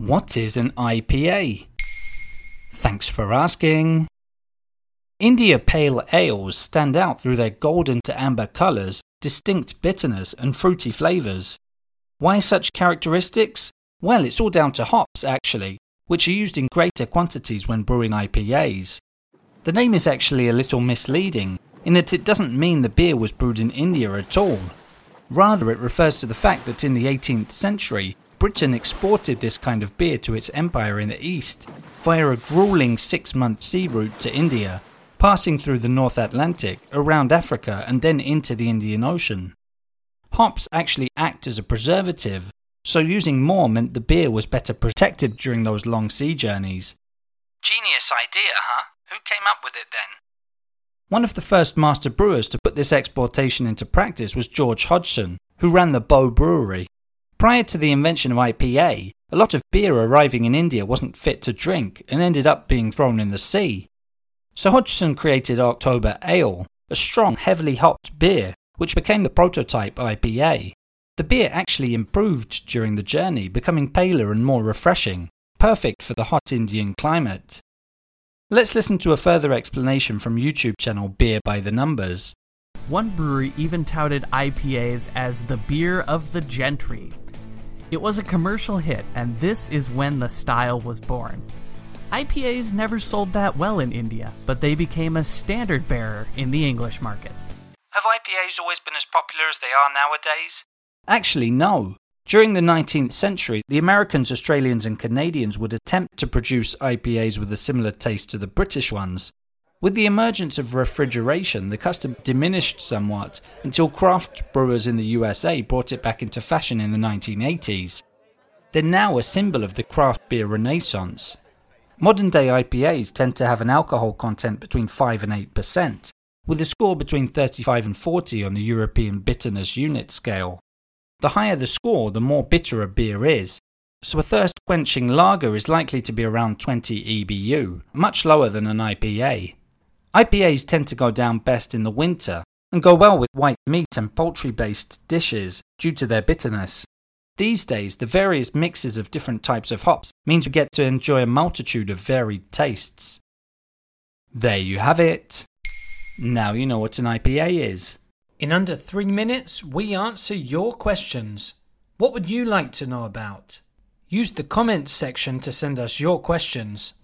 What is an IPA? Thanks for asking. India Pale Ales stand out through their golden to amber colours, distinct bitterness, and fruity flavours. Why such characteristics? Well, it's all down to hops, actually, which are used in greater quantities when brewing IPAs. The name is actually a little misleading, in that it doesn't mean the beer was brewed in India at all. Rather, it refers to the fact that in the 18th century, Britain exported this kind of beer to its empire in the east via a grueling six month sea route to India, passing through the North Atlantic, around Africa, and then into the Indian Ocean. Hops actually act as a preservative, so using more meant the beer was better protected during those long sea journeys. Genius idea, huh? Who came up with it then? One of the first master brewers to put this exportation into practice was George Hodgson, who ran the Bow Brewery. Prior to the invention of IPA, a lot of beer arriving in India wasn't fit to drink and ended up being thrown in the sea. So Hodgson created October Ale, a strong, heavily hopped beer, which became the prototype IPA. The beer actually improved during the journey, becoming paler and more refreshing, perfect for the hot Indian climate. Let's listen to a further explanation from YouTube channel Beer by the Numbers. One brewery even touted IPAs as the beer of the gentry. It was a commercial hit, and this is when the style was born. IPAs never sold that well in India, but they became a standard bearer in the English market. Have IPAs always been as popular as they are nowadays? Actually, no. During the 19th century, the Americans, Australians, and Canadians would attempt to produce IPAs with a similar taste to the British ones. With the emergence of refrigeration, the custom diminished somewhat until craft brewers in the USA brought it back into fashion in the 1980s. They're now a symbol of the craft beer renaissance. Modern day IPAs tend to have an alcohol content between 5 and 8%, with a score between 35 and 40 on the European bitterness unit scale. The higher the score, the more bitter a beer is, so a thirst quenching lager is likely to be around 20 EBU, much lower than an IPA. IPAs tend to go down best in the winter and go well with white meat and poultry based dishes due to their bitterness. These days, the various mixes of different types of hops means we get to enjoy a multitude of varied tastes. There you have it. Now you know what an IPA is. In under three minutes, we answer your questions. What would you like to know about? Use the comments section to send us your questions.